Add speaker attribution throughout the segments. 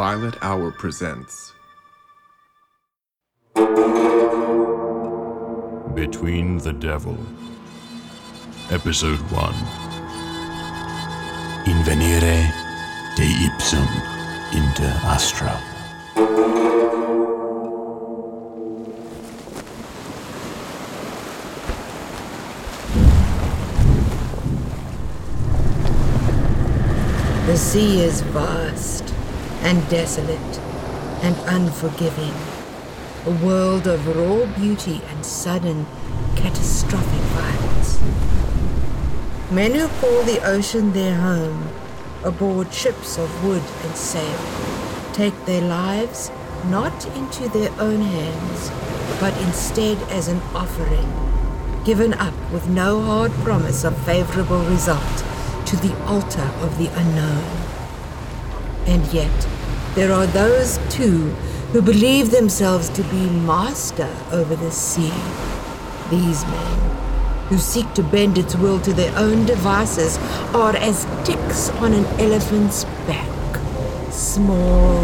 Speaker 1: Violet Hour presents
Speaker 2: Between the Devil. Episode 1 Invenire te ipsum inter astra.
Speaker 3: The sea is vast and desolate and unforgiving. A world of raw beauty and sudden, catastrophic violence. Men who call the ocean their home, aboard ships of wood and sail, take their lives not into their own hands, but instead as an offering, given up with no hard promise of favorable result to the altar of the unknown. And yet, there are those too who believe themselves to be master over the sea. These men, who seek to bend its will to their own devices, are as ticks on an elephant's back. Small,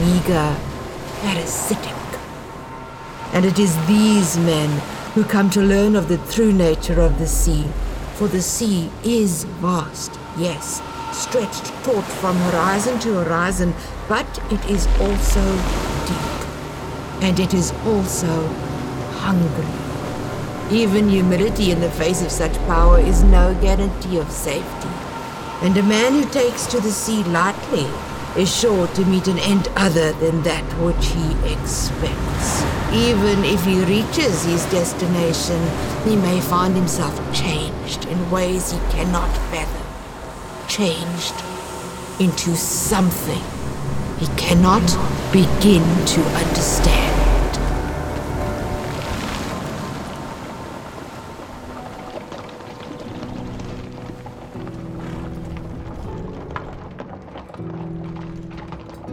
Speaker 3: meager, parasitic. And it is these men who come to learn of the true nature of the sea. For the sea is vast, yes, stretched taut from horizon to horizon, but it is also deep. And it is also hungry. Even humility in the face of such power is no guarantee of safety. And a man who takes to the sea lightly is sure to meet an end other than that which he expects. Even if he reaches his destination, he may find himself changed in ways he cannot fathom. Changed into something he cannot begin to understand.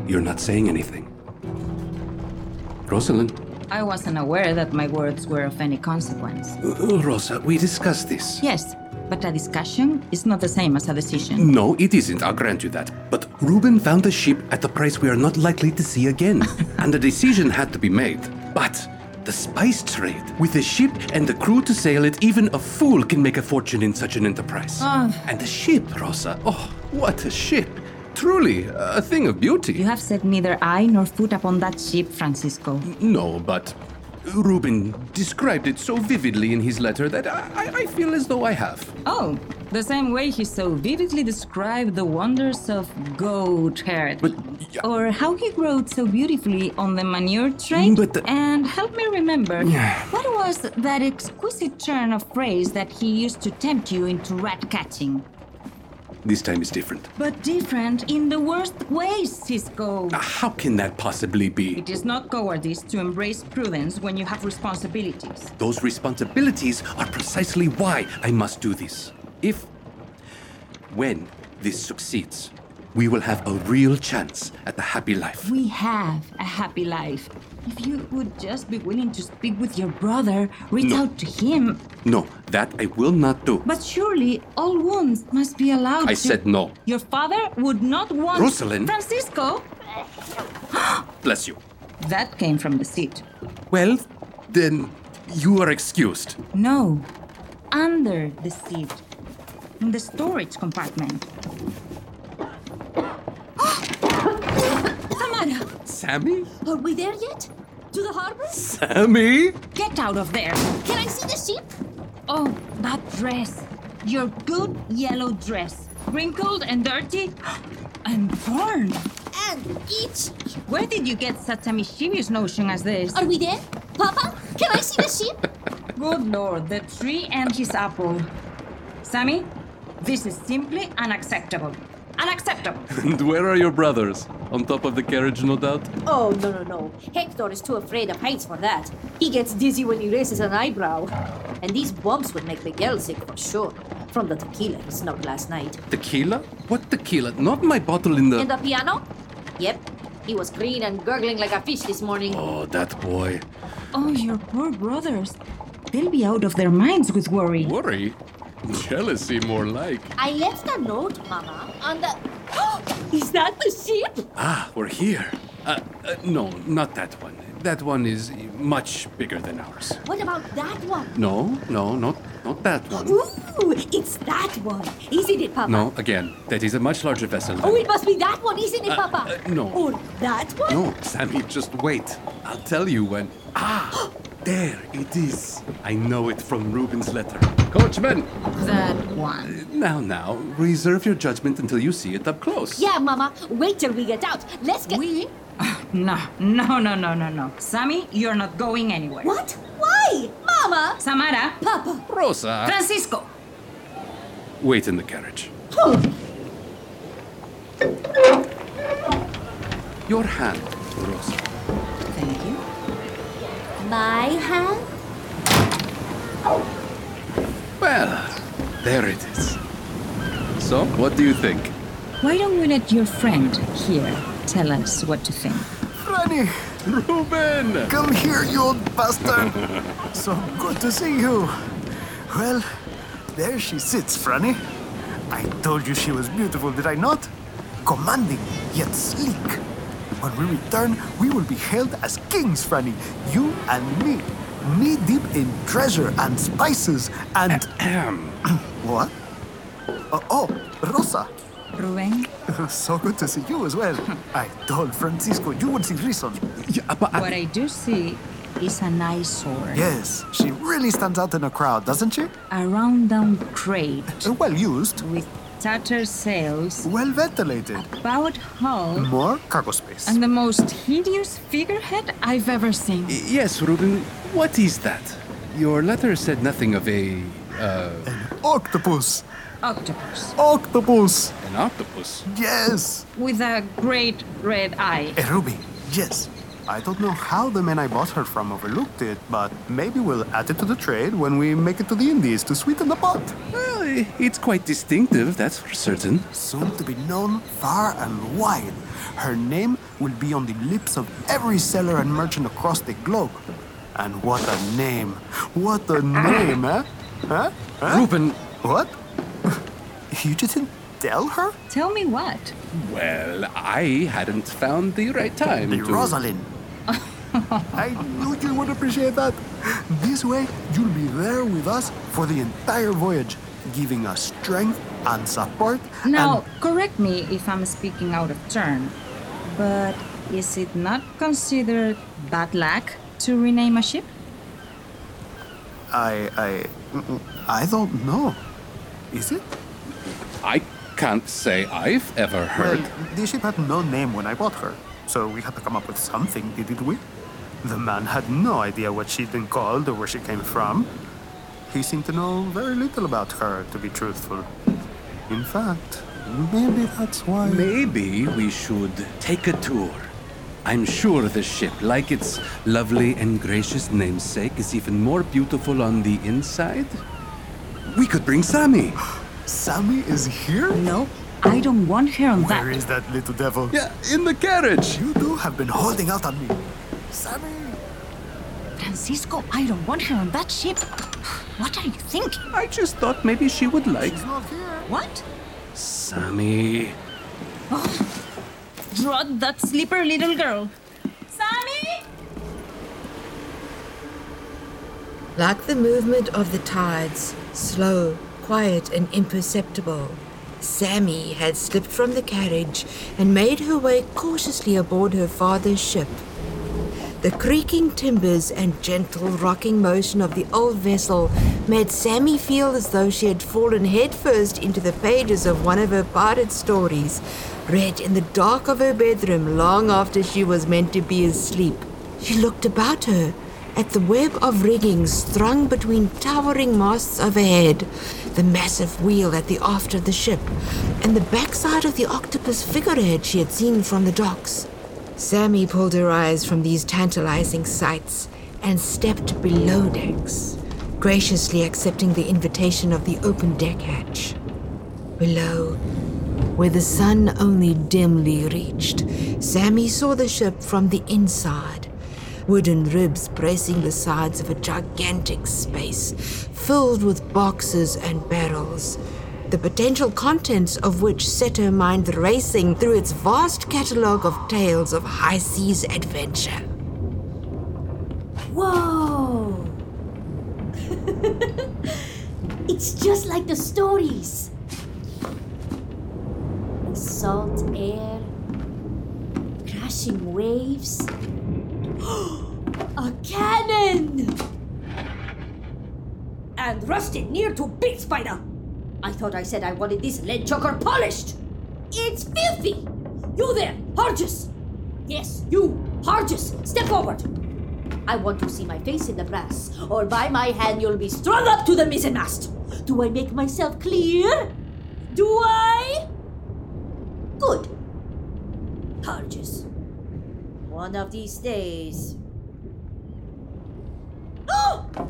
Speaker 4: You're not saying anything. Rosalind?
Speaker 5: I wasn't aware that my words were of any consequence.
Speaker 4: Uh, Rosa, we discussed this.
Speaker 5: Yes, but a discussion is not the same as a decision.
Speaker 4: No, it isn't, I'll grant you that. But Reuben found the ship at a price we are not likely to see again. and a decision had to be made. But the spice trade, with the ship and the crew to sail it, even a fool can make a fortune in such an enterprise.
Speaker 5: Ah.
Speaker 4: And the ship, Rosa, oh, what a ship! Truly, a thing of beauty.
Speaker 5: You have set neither eye nor foot upon that ship, Francisco.
Speaker 4: No, but Reuben described it so vividly in his letter that I, I- feel as though I have.
Speaker 5: Oh, the same way he so vividly described the wonders of goat herd.
Speaker 4: But-
Speaker 5: Or how he wrote so beautifully on the manure train.
Speaker 4: But the-
Speaker 5: And help me remember,
Speaker 4: Yeah.
Speaker 5: what was that exquisite turn of phrase that he used to tempt you into rat catching?
Speaker 4: This time is different.
Speaker 5: But different in the worst ways, Cisco.
Speaker 4: Ah, how can that possibly be?
Speaker 5: It is not cowardice to embrace prudence when you have responsibilities.
Speaker 4: Those responsibilities are precisely why I must do this. If, when this succeeds, we will have a real chance at a happy life.
Speaker 5: We have a happy life. If you would just be willing to speak with your brother, reach
Speaker 4: No.
Speaker 5: out to him.
Speaker 4: No, that I will not do.
Speaker 5: But surely all wounds must be allowed
Speaker 4: I
Speaker 5: to.
Speaker 4: said no.
Speaker 5: Your father would not want.
Speaker 4: Rosalind?
Speaker 5: Francisco?
Speaker 4: Bless you.
Speaker 5: That came from the seat.
Speaker 4: Well, then you are excused.
Speaker 5: No, under the seat. In the storage compartment.
Speaker 4: Sammy?
Speaker 6: Are we there yet? To the harbor?
Speaker 4: Sammy?
Speaker 5: get out of there.
Speaker 6: Can I see the ship?
Speaker 5: Oh, that dress. Your good yellow dress. Wrinkled and dirty and torn.
Speaker 6: And each.
Speaker 5: Where did you get such a mischievous notion as this?
Speaker 6: Are we there? Papa, can I see the ship?
Speaker 5: Good lord, the tree and his apple. Sammy, this is simply unacceptable. Unacceptable.
Speaker 4: And where are your brothers? On top of the carriage, no doubt?
Speaker 6: Oh, no, no, no. Hector is too afraid of heights for that. He gets dizzy when he raises an eyebrow. And these bumps would make Miguel sick for sure. From the tequila he snuck last night.
Speaker 4: Tequila? What tequila? Not my bottle in the.
Speaker 6: And the piano? Yep. He was green and gurgling like a fish this morning.
Speaker 4: Oh, that boy.
Speaker 5: Oh, your poor brothers. They'll be out of their minds with worry.
Speaker 4: Worry? Jealousy, more like.
Speaker 6: I left a note, Mama, on the. is that the ship?
Speaker 4: Ah, we're here. Uh, uh, no, not that one. That one is much bigger than ours.
Speaker 6: What about that one?
Speaker 4: No, no, not not that one.
Speaker 6: Ooh, it's that one, isn't it, Papa?
Speaker 4: No, again, that is a much larger vessel.
Speaker 6: Oh, it must be that one, isn't it, Papa?
Speaker 4: uh, no.
Speaker 6: Or that one?
Speaker 4: No, Sammy, just wait. I'll tell you when. Ah, there it is. I know it from Ruben's letter. Coachman!
Speaker 5: That one.
Speaker 4: Uh, now, now, reserve your judgment until you see it up close.
Speaker 6: Yeah, Mama. Wait till we get out. Let's get.
Speaker 5: We? Ah, no, no, no, no, no, no. Sammy, you're not going anywhere.
Speaker 6: What? Why? Mama?
Speaker 5: Samara,
Speaker 6: Papa.
Speaker 4: Rosa!
Speaker 5: Francisco.
Speaker 4: Wait in the carriage. Your hand, Rosa.
Speaker 5: Thank you.
Speaker 6: My hand?
Speaker 4: Well, there it is. So, what do you think?
Speaker 5: Why don't we let your friend here tell us what to think?
Speaker 7: Franny,
Speaker 4: Ruben!
Speaker 7: come here, you old bastard. so good to see you. Well, there she sits, Franny. I told you she was beautiful, did I not? Commanding, yet sleek. When we return, we will be hailed as kings, Franny. You and me. Knee deep in treasure and spices and. what? Oh, oh, Rosa.
Speaker 5: Ruben,
Speaker 7: So good to see you as well. I told Francisco you would see reason.
Speaker 4: Yeah, but
Speaker 5: what I do see is a nice sword.
Speaker 7: Yes, she really stands out in a crowd, doesn't she?
Speaker 5: A round down crate
Speaker 7: Uh, Well used,
Speaker 5: with tattered sails,
Speaker 7: well ventilated,
Speaker 5: bowed hull,
Speaker 7: more cargo space.
Speaker 5: and the most hideous figurehead I've ever seen.
Speaker 4: yes, Ruben, what is that? Your letter said nothing of a. Uh,
Speaker 7: Octopus!
Speaker 5: Octopus.
Speaker 7: Octopus!
Speaker 4: an octopus.
Speaker 7: Yes!
Speaker 5: With a great red eye.
Speaker 7: A ruby, yes. I don't know how the men I bought her from overlooked it, but maybe we'll add it to the trade when we make it to the Indies to sweeten the pot.
Speaker 4: Well, i- it's quite distinctive, that's for certain.
Speaker 7: Soon to be known far and wide. Her name will be on the lips of every seller and merchant across the globe. And what a name! What a name, eh? Huh? Huh?
Speaker 4: Ruben,
Speaker 7: What? You didn't tell her?
Speaker 5: Tell me what?
Speaker 4: well, I hadn't found the right time
Speaker 7: The
Speaker 4: to.
Speaker 7: Rosalind. I knew you would appreciate that. This way, you'll be there with us for the entire voyage, giving us strength and support.
Speaker 5: Now,
Speaker 7: and
Speaker 5: correct me if I'm speaking out of turn, but is it not considered bad luck to rename a ship?
Speaker 7: I, I, I don't know. Is it?
Speaker 4: I can't say I've ever heard.
Speaker 7: Well, the ship had no name when I bought her, so we had to come up with something, didn't we? The man had no idea what she'd been called or where she came from. He seemed to know very little about her, to be truthful. In fact, Maybe that's why.
Speaker 4: Maybe we should take a tour. I'm sure the ship, like its lovely and gracious namesake, is even more beautiful on the inside. We could bring Sammy.
Speaker 7: Sammy is here?
Speaker 5: No, I don't want her on
Speaker 7: Where
Speaker 5: Where
Speaker 7: is that little devil?
Speaker 4: Yeah, in the carriage.
Speaker 7: You two have been holding out on me. Sammy!
Speaker 5: Francisco, I don't want her on that ship. What are you thinking?
Speaker 4: I just thought maybe she would like
Speaker 7: She's not here.
Speaker 5: What?
Speaker 4: Sammy.
Speaker 5: Oh, Rod, that slipper little girl. Sammy!
Speaker 3: Like the movement of the tides, slow, quiet, and imperceptible, Sammy had slipped from the carriage and made her way cautiously aboard her father's ship. The creaking timbers and gentle rocking motion of the old vessel made Sammy feel as though she had fallen headfirst into the pages of one of her pirate stories, read in the dark of her bedroom long after she was meant to be asleep. She looked about her at the web of rigging strung between towering masts overhead, the massive wheel at the aft of the ship, and the backside of the octopus figurehead she had seen from the docks. Sammy pulled her eyes from these tantalizing sights and stepped below decks, graciously accepting the invitation of the open deck hatch. Below, where the sun only dimly reached, Sammy saw the ship from the inside. Wooden ribs bracing the sides of a gigantic space, filled with boxes and barrels, the potential contents of which set her mind racing through its vast catalogue of tales of high seas adventure.
Speaker 6: Whoa! it's just like the stories. The salt air, crashing waves. A cannon! And rusted near to bits by the. I thought I said I wanted this lead choker polished. It's filthy! You there, Hargis! Yes, you, Hargis, step forward. I want to see my face in the brass, or by my hand you'll be strung up to the mizzenmast. Do I make myself clear? Do I? Good. Hargis. One of these days. Oh!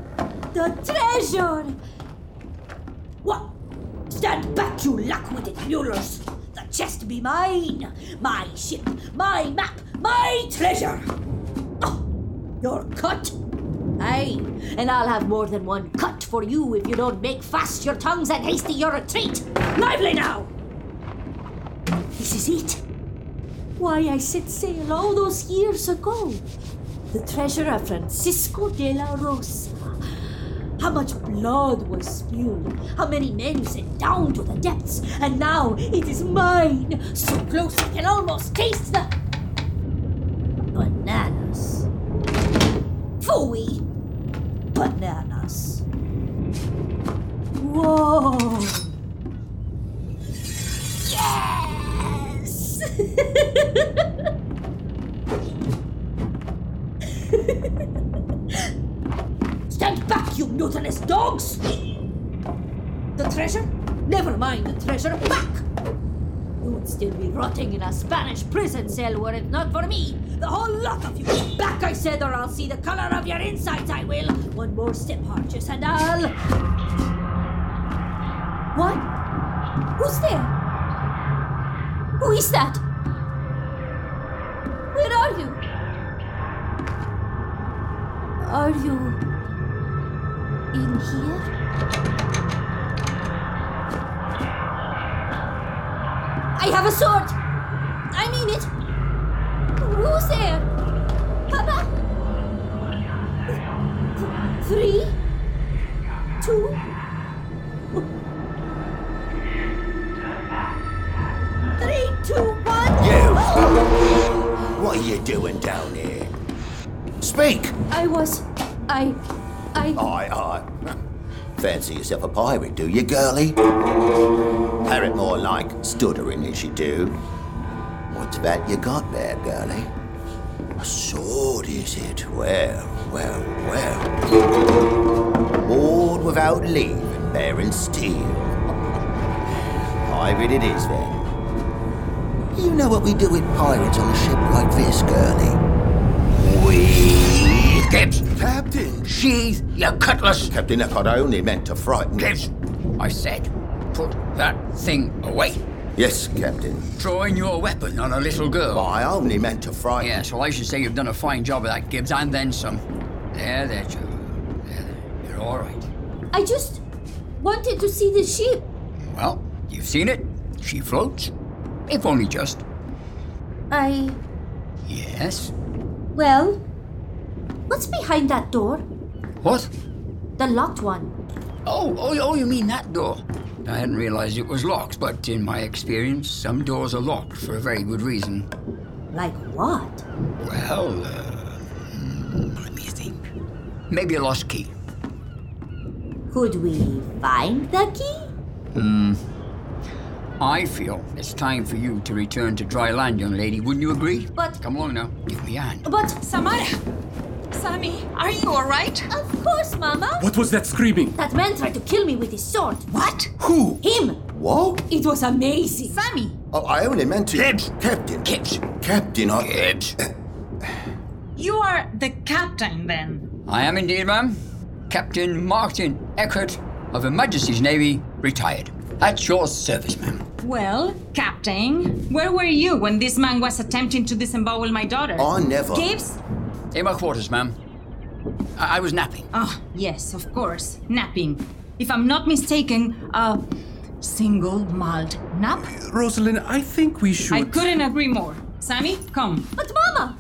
Speaker 6: The treasure! What? Stand back, you lack-witted mulers! The chest be mine! My ship, my map, my treasure! Oh, you're cut? Aye, and I'll have more than one cut for you if you don't make fast your tongues and hasty your retreat! Lively now! This is it. Why I set sail all those years ago. The treasure of Francisco de la Rosa. How much blood was spilled, how many men sent down to the depths, and now it is mine, so close I can almost taste the bananas. Phooey! Bananas. Whoa! Never mind the treasure. Back! You would still be rotting in a Spanish prison cell were it not for me. The whole lot of you. Back, I said, or I'll see the color of your insides, I will. One more step, Hargis, and I'll. What? Who's there? Who is that? Where are you? Are you in here? Have a sword. I mean it. Who's there? Papa? Three? Two? Three, two, one.
Speaker 8: You! What are you doing down here? Speak!
Speaker 6: I was. I. I.
Speaker 8: Aye, aye. Fancy yourself a pirate, do you, girlie? Parrot more like stuttering as you do. What's that you got there, girlie? A sword, is it? Well, well, well. Board without leave and bearing steel. pirate it is then. You know what we do with pirates on a ship like this, girlie? We.
Speaker 9: Gibbs!
Speaker 8: Captain!
Speaker 9: Sheath your cutlass!
Speaker 8: Captain Eckhart, I only meant to frighten.
Speaker 9: Gibbs! I said, that thing away.
Speaker 8: Yes, Captain.
Speaker 9: Drawing your weapon on a little girl.
Speaker 8: I only meant to frighten.
Speaker 9: Yes, well, I should say you've done a fine job of that, Gibbs, and then some. There, there, Joe. There, there. You're all right.
Speaker 6: I just wanted to see the ship.
Speaker 9: Well, you've seen it. She floats. If only just.
Speaker 6: I.
Speaker 9: Yes.
Speaker 6: Well, what's behind that door?
Speaker 9: What?
Speaker 6: The locked one.
Speaker 9: Oh, oh, oh, you mean that door? I hadn't realized it was locked, but in my experience, some doors are locked for a very good reason.
Speaker 6: Like what?
Speaker 9: Well, uh, let me think. Maybe a lost key.
Speaker 6: Could we find the key?
Speaker 9: Hmm. I feel it's time for you to return to dry land, young lady. Wouldn't you agree?
Speaker 6: But-
Speaker 9: Come along now. Give me a hand.
Speaker 6: But.
Speaker 10: Samara! Sammy, are you alright?
Speaker 6: Of course, Mama!
Speaker 4: What was that screaming?
Speaker 6: That man tried to kill me with his sword.
Speaker 10: What?
Speaker 4: Who?
Speaker 6: Him!
Speaker 8: What?
Speaker 6: It was amazing!
Speaker 10: Sammy!
Speaker 8: Oh, I only meant to.
Speaker 9: Gibbs!
Speaker 8: Captain.
Speaker 9: Gibbs!
Speaker 8: Captain, I.
Speaker 9: Gibbs!
Speaker 5: You are the captain then.
Speaker 9: I am indeed, ma'am. Captain Martin Eckert of Her Majesty's Navy, retired. At your service, ma'am.
Speaker 5: Well, Captain, where were you when this man was attempting to disembowel my daughter?
Speaker 8: I never.
Speaker 5: Gibbs?
Speaker 9: In my quarters, ma'am. I, I was napping.
Speaker 5: Ah, yes, of course. Napping. If I'm not mistaken, a single malt nap?
Speaker 4: Rosalind, I think we should.
Speaker 5: I couldn't agree more. Sammy, come.
Speaker 6: But, Mama!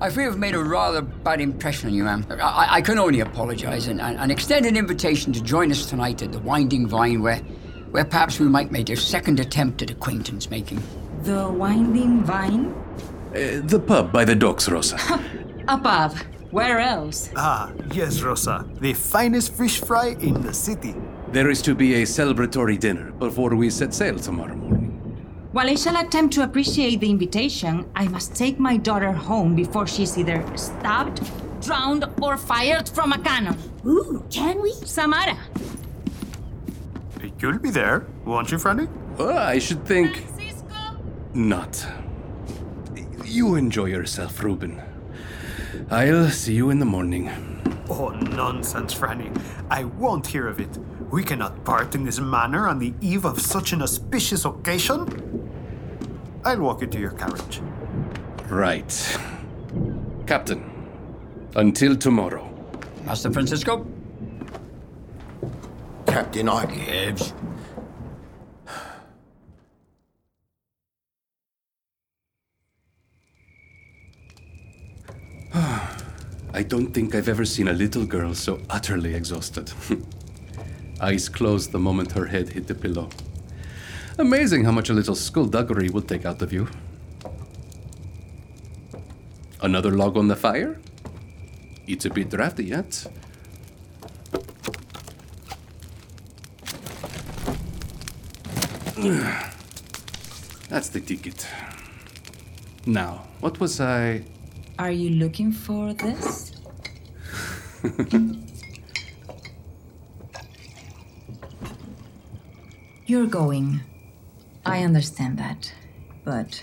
Speaker 9: I fear I've made a rather bad impression on you, ma'am. I, I can only apologize and, and, and extend an invitation to join us tonight at the Winding Vine, where, where perhaps we might make a second attempt at acquaintance making.
Speaker 5: The Winding Vine?
Speaker 4: Uh, the pub by the docks, Rosa.
Speaker 5: Above. Where else?
Speaker 7: Ah, yes, Rosa. The finest fish fry in the city.
Speaker 4: there is to be a celebratory dinner before we set sail tomorrow morning.
Speaker 5: While I shall attempt to appreciate the invitation, I must take my daughter home before she's either stabbed, drowned, or fired from a cannon.
Speaker 6: Ooh, can we?
Speaker 5: Samara.
Speaker 7: You'll be there, won't you, Franny?
Speaker 4: Well, I should think. Not. You enjoy yourself, Reuben. I'll see you in the morning.
Speaker 7: Oh, nonsense, Franny. I won't hear of it. We cannot part in this manner on the eve of such an auspicious occasion. I'll walk you to your carriage.
Speaker 4: Right. Captain, until tomorrow.
Speaker 9: Master Francisco?
Speaker 8: Captain, I.
Speaker 9: Gibbs.
Speaker 4: I don't think I've ever seen a little girl so utterly exhausted. Eyes closed the moment her head hit the pillow. Amazing how much a little skullduggery will take out of you. Another log on the fire? It's a bit drafty yet. That's the ticket. Now, what was I.
Speaker 5: Are you looking for this? You're going. I understand that. But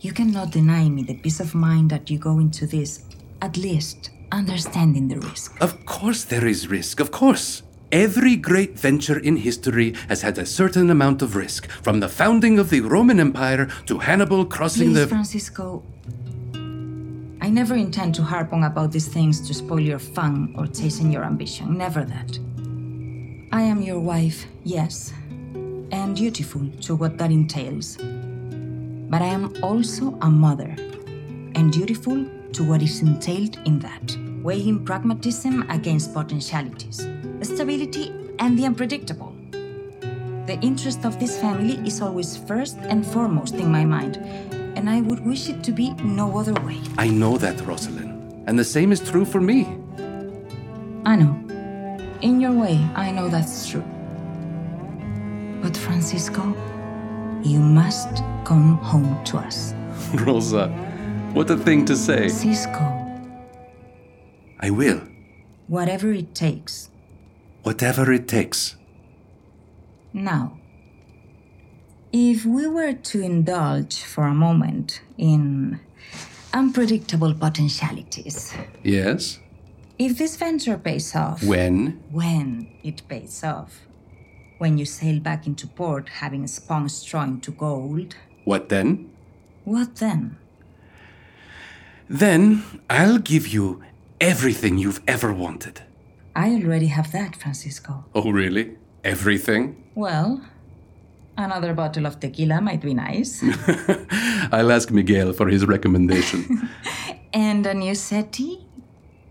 Speaker 5: you cannot deny me the peace of mind that you go into this, at least understanding the risk.
Speaker 4: Of course, there is risk, of course. Every great venture in history has had a certain amount of risk, from the founding of the Roman Empire to Hannibal crossing
Speaker 5: Please,
Speaker 4: the.
Speaker 5: Francisco. I never intend to harp on about these things to spoil your fun or chasten your ambition. Never that. I am your wife, yes, and dutiful to what that entails. But I am also a mother, and dutiful to what is entailed in that, weighing pragmatism against potentialities, stability, and the unpredictable. The interest of this family is always first and foremost in my mind, and I would wish it to be no other way.
Speaker 4: I know that, Rosalind. And the same is true for me.
Speaker 5: I know. In your way, I know that's true. But Francisco, you must come home to us.
Speaker 4: Rosa, what a thing to say.
Speaker 5: Cisco,
Speaker 4: I will.
Speaker 5: whatever it takes.
Speaker 4: Whatever it takes.
Speaker 5: Now, If we were to indulge for a moment in unpredictable potentialities,
Speaker 4: Yes?
Speaker 5: if this venture pays off,
Speaker 4: When?
Speaker 5: when it pays off, when you sail back into port having spun straw into gold,
Speaker 4: What then?
Speaker 5: what then?
Speaker 4: Then I'll give you everything you've ever wanted.
Speaker 5: I already have that, Francisco.
Speaker 4: Oh, really? Everything?
Speaker 5: Well, another bottle of tequila might be nice.
Speaker 4: I'll ask Miguel for his recommendation.
Speaker 5: and a new settee?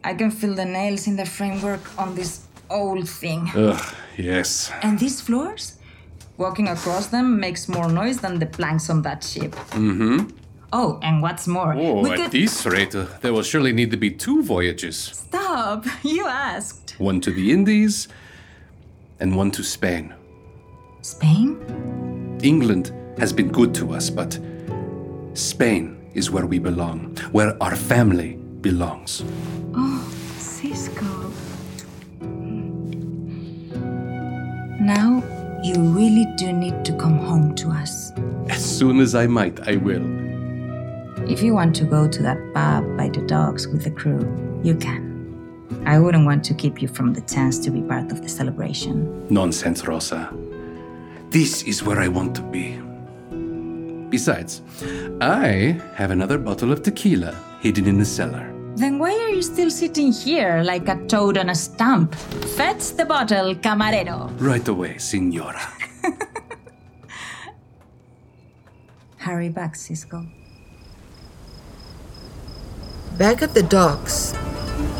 Speaker 5: I can feel the nails in the framework on this old thing.
Speaker 4: Ugh, yes.
Speaker 5: And these floors? Walking across them makes more noise than the planks on that ship.
Speaker 4: Mm-hmm.
Speaker 5: Oh, and what's more,
Speaker 4: Oh,
Speaker 5: we
Speaker 4: at
Speaker 5: could.
Speaker 4: this rate, uh, there will surely need to be two voyages.
Speaker 5: Stop! You asked.
Speaker 4: One to the Indies and one to Spain.
Speaker 5: Spain?
Speaker 4: England has been good to us, but Spain is where we belong, where our family belongs.
Speaker 5: Oh, Cisco. Hmm. Now, you really do need to come home to us.
Speaker 4: As soon as I might, I will.
Speaker 5: If you want to go to that pub by the docks with the crew, you can. I wouldn't want to keep you from the chance to be part of the celebration.
Speaker 4: Nonsense, Rosa. This is where I want to be. Besides, I have another bottle of tequila hidden in the cellar.
Speaker 5: Then why are you still sitting here like a toad on a stump? Fetch the bottle, camarero.
Speaker 4: Right away, senora.
Speaker 5: Hurry back, Cisco.
Speaker 3: Back at the docks,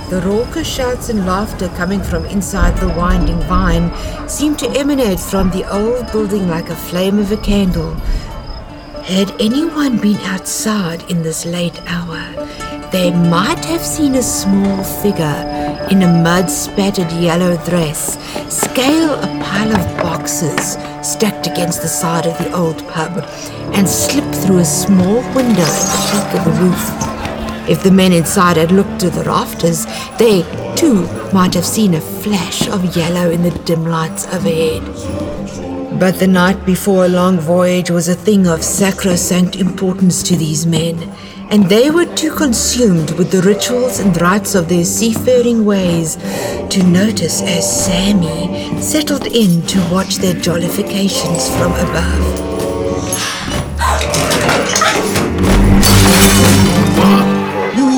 Speaker 3: the raucous shouts and laughter coming from inside the winding vine seemed to emanate from the old building like a flame of a candle. Had anyone been outside in this late hour, they might have seen a small figure in a mud spattered yellow dress scale a pile of boxes stacked against the side of the old pub and slip through a small window at the peak of the roof. If the men inside had looked to the rafters, they, too, might have seen a flash of yellow in the dim lights overhead. But the night before a long voyage was a thing of sacrosanct importance to these men, and they were too consumed with the rituals and rites of their seafaring ways to notice as Sammy settled in to watch their jollifications from above.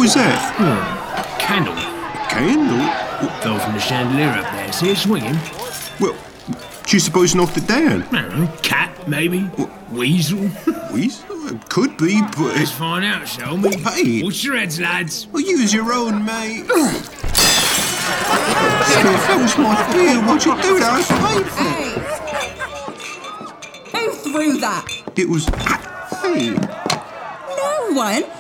Speaker 11: Was that?
Speaker 7: Candle.
Speaker 11: Candle?
Speaker 7: Fell from the chandelier up there. See it swinging?
Speaker 11: Well, do you suppose knocked it down?
Speaker 7: I know. Cat, maybe? Weasel?
Speaker 11: Weasel? Could be, but.
Speaker 7: Let's find out, shall we?
Speaker 11: Hey!
Speaker 7: Watch your heads, lads.
Speaker 11: Well, use your own, mate. Steph, that was my beer. What'd you do? That was painful.
Speaker 10: Who threw that?
Speaker 11: It was. Hey!
Speaker 10: No one.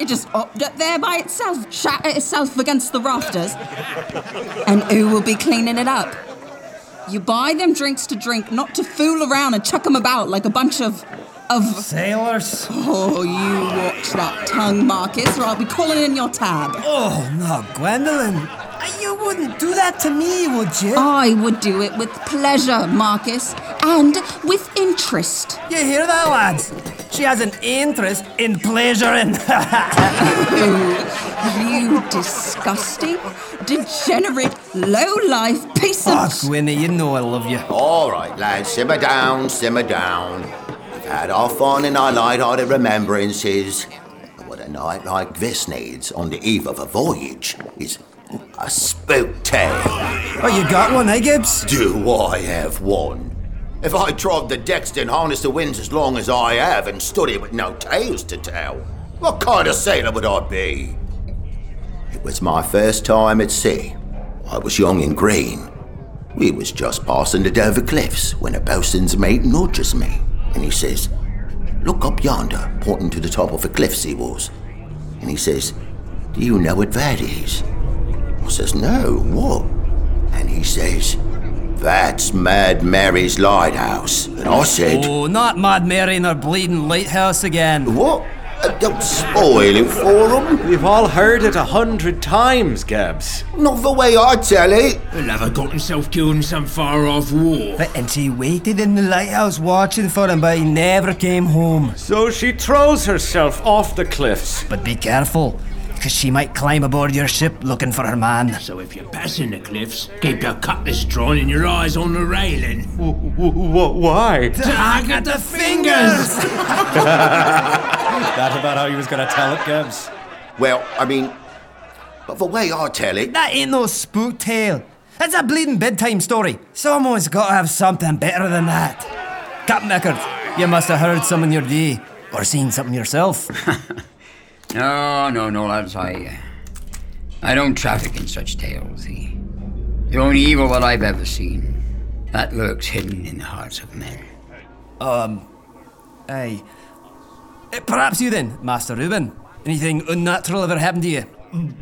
Speaker 10: It just hopped up there by itself, shattered itself against the rafters. And who will be cleaning it up? You buy them drinks to drink, not to fool around and chuck them about like a bunch of. of.
Speaker 12: Sailors?
Speaker 10: Oh, you watch that tongue, Marcus, or I'll be calling in your tab.
Speaker 12: Oh, no, Gwendolyn. You wouldn't do that to me, would you?
Speaker 10: I would do it with pleasure, Marcus, and with interest.
Speaker 12: You hear that, lads? She has an interest in pleasuring.
Speaker 10: you disgusting, degenerate, low-life piece of.
Speaker 12: oh, Gwynny, you know I love you.
Speaker 8: All right, lads, simmer down, simmer down. We've had our fun and our light-hearted remembrances. What a night like this needs on the eve of a voyage is a spook tale.
Speaker 12: Oh, you got one, eh, Gibbs?
Speaker 8: Do I have one? If I trod the decks and harnessed the winds as long as I have and stood here with no tales to tell, what kind of sailor would I be? It was my first time at sea. I was young and green. We was just passing the Dover Cliffs when a boatswain's mate nudges me, and he says, Look up yonder, pointing to the top of the cliffs he was. And he says, Do you know what that is? I says, No, what? And he says, That's Mad Mary's lighthouse. And I said,
Speaker 12: Oh, not Mad Mary and her bleeding lighthouse again.
Speaker 8: What? Uh, don't spoil it for them.
Speaker 13: We've all heard it a hundred times, Gebs.
Speaker 8: Not the way I tell it.
Speaker 14: The lover got himself killed in some far off war.
Speaker 12: But and she waited in the lighthouse watching for him, but he never came home.
Speaker 13: So she throws herself off the cliffs.
Speaker 12: But be careful, because she might climb aboard your ship looking for her man.
Speaker 14: So if you're passing the cliffs, keep your cutlass drawn and your eyes on the railing.
Speaker 13: why?
Speaker 14: Target the fingers!
Speaker 13: that about how you was gonna tell it, Gebs?
Speaker 8: Well, I mean, but the way I tell it,
Speaker 12: That ain't no spook tale. It's a bleeding bedtime story. Someone's got to have something better than that. Captain Eckert, you must have heard some in your day, or seen something yourself.
Speaker 9: No, no, no, lads. I, uh, I don't traffic in such tales. The, the only evil that I've ever seen, that lurks hidden in the hearts of men.
Speaker 12: Um, aye. Eh, Perhaps you then, Master Reuben. Anything unnatural ever happened to you?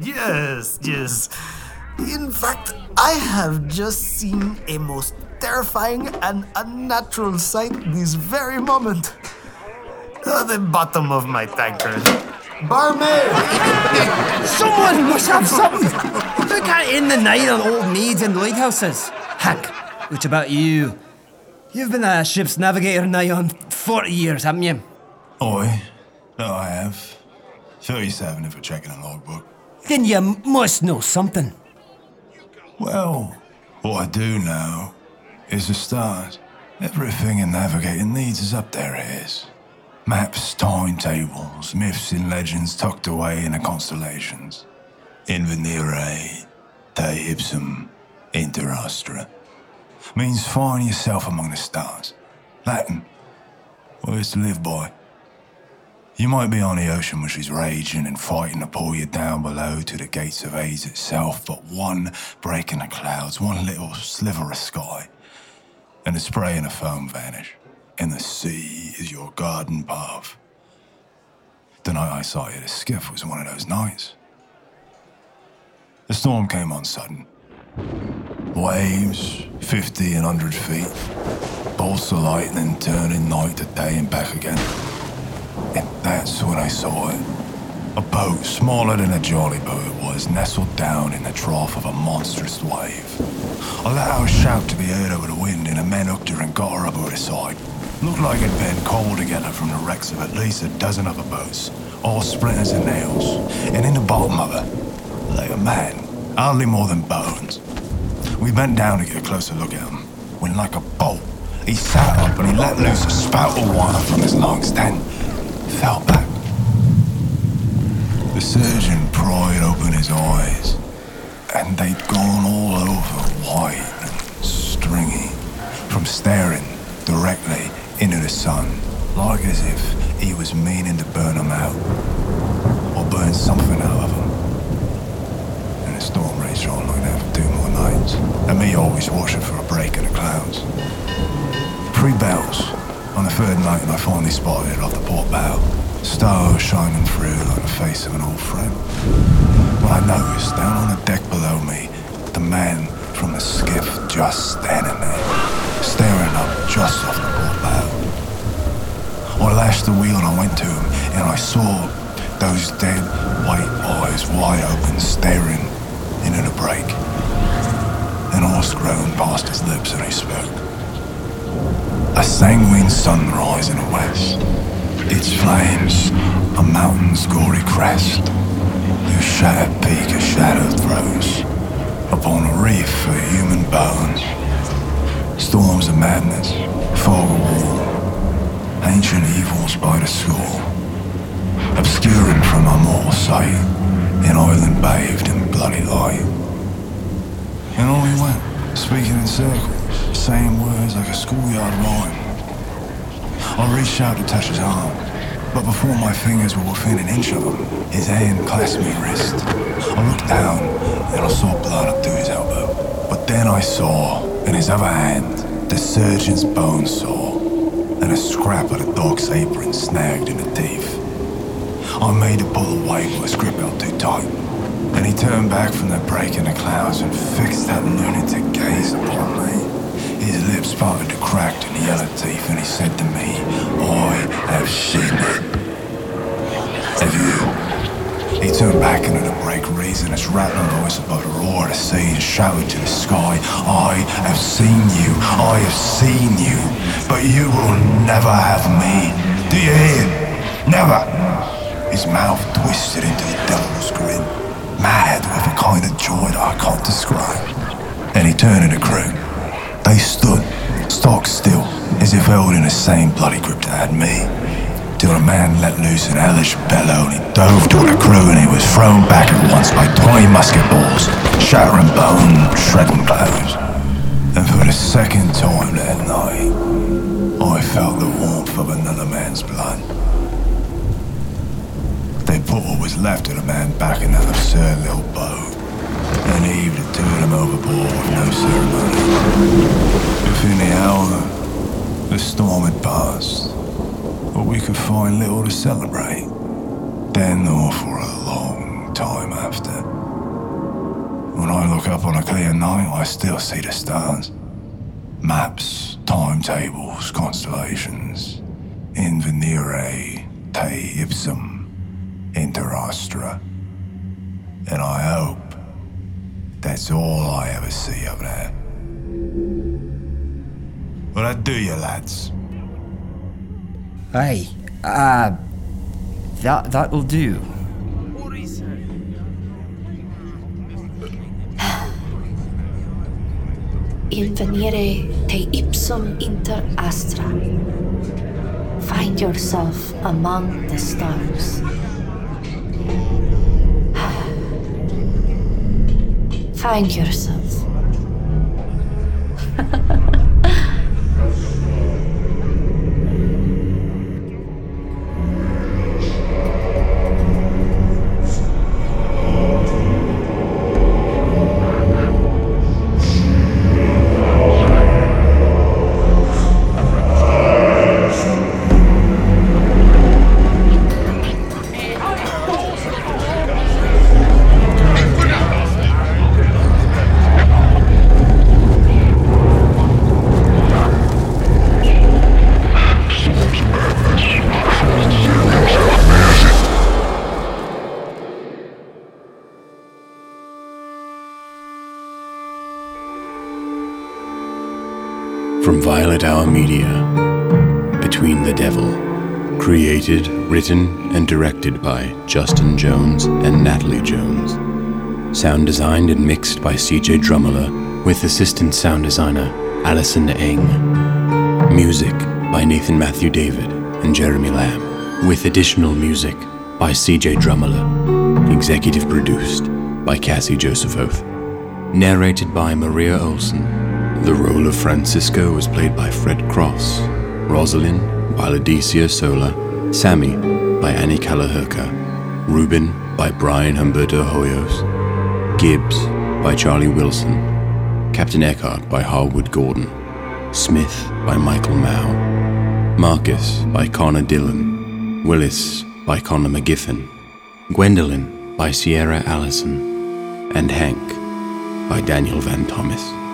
Speaker 7: Yes, yes. In fact, I have just seen a most terrifying and unnatural sight this very moment. At the bottom of my tankard. Barmaid!
Speaker 12: Someone must have something! Who can't end the night on old maids and lighthouses? Hank, which about you? You've been a ship's navigator now on 40 years, haven't you?
Speaker 15: Oi, that I have. 37 if we're checking a logbook.
Speaker 12: Then you must know something.
Speaker 15: Well, what I do know is the stars. Everything in navigating needs is up there, it is. Maps, timetables, myths and legends tucked away in the constellations. In venire, te ipsum inter astra. Means find yourself among the stars. Latin. Words to live by. You might be on the ocean which is raging and fighting to pull you down below to the gates of Hades itself, but one break in the clouds, one little sliver of sky, and the spray and the foam vanish, and the sea is your garden path. The night I saw sighted a skiff was one of those nights. The storm came on sudden. Waves, 50 and 100 feet. Bolts of lightning turning night to day and back again. And that's when I saw it. A boat, smaller than a jolly boat it was, nestled down in the trough of a monstrous wave. I let out a shout to be heard over the wind, and the men hooked her and got her up over the side. Looked like it'd been cold together from the wrecks of at least a dozen other boats, all splinters and nails. And in the bottom of it lay a man, hardly more than bones. We bent down to get a closer look at him, when like a bolt, he sat up and he let loose a spout of water from his lungs, then fell back. The surgeon pried open his eyes, and they'd gone all over white and stringy from staring directly into the sun, like as if he was meaning to burn them out, or burn something out of them. And the storm raged on like that for two more nights, and me always watching for a break in the clouds. Three bells. On the third night, and I finally spotted it off the port bow. Stars shining through like the face of an old friend. When I noticed saw those dead white eyes wide open, staring into the break. An horse groaned past his lips and he spoke. A sanguine sunrise in the west. Its flames, a mountain's gory crest, whose shattered peak a shadow throws upon a reef of human bones. Storms of madness, fog of war, ancient evils by the score, obscuring from our mortal sight, an island bathed in bloody light. And on we went, speaking in circles, saying words like a schoolyard rhyme. I reached out to touch his arm, but before my fingers were within an inch of him, his hand clasped my wrist. I looked down and I saw blood up to his elbow. But then I saw, in his other hand, the surgeon's bone saw and a scrap of the dog's apron snagged in the teeth. I made a pull away, but his grip held too tight. And he turned back from the break in the clouds and fixed that lunatic gaze upon me. His lips parted to cracked and yellow teeth, and he said to me, I have seen it. Have you? He turned back into the break, raising his rattling voice above the roar of the sea and shouted to the sky, I have seen you, I have seen you, but you will never have me. Do you hear? Never! His mouth twisted into the devil's grin, mad with a kind of joy that I can't describe. Then he turned to the crew. They stood, stock still, as if held in the same bloody grip that had me till a man let loose an hellish bellow and he dove toward the crew and he was thrown back at once by twenty musket balls, shattering bone, shredding clothes. And for the second time that night, I felt the warmth of another man's blood. Put what was left of the man back in that absurd little boat and heaved the two of overboard with no ceremony. Within the hour, the storm had passed but we could find little to celebrate. Then or for a long time after. When I look up on a clear night, I still see the stars. Maps, timetables, constellations. Invenire te ipsum inter astra. And I hope that's all I ever see up there. Well, I do you, lads.
Speaker 16: Hey, uh, that that'll do.
Speaker 6: Invenire te ipsum inter astra. Find yourself among the stars. Find yourself.
Speaker 2: written, and directed by Justin Jones and Natalie Jones. Sound designed and mixed by CJ Drummola, with assistant sound designer Alison Eng. Music by Nathan Matthew David and Jeremy Lamb, with additional music by CJ Drummola. Executive produced by Cassie Joseph Oath. Narrated by Maria Olson. The role of Francisco was played by Fred Cross, Rosalind by Laeticia Sola, Sammy by Annie Callahurka, Ruben by Brian Humberto Hoyos, Gibbs by Charlie Wilson, Captain Eckhart by Harwood Gordon, Smith by Michael Mao, Marcus by Connor Dillon, Willis by Connor McGiffin, Gwendolyn by Sierra Allison, and Hank by Daniel Van Thomas.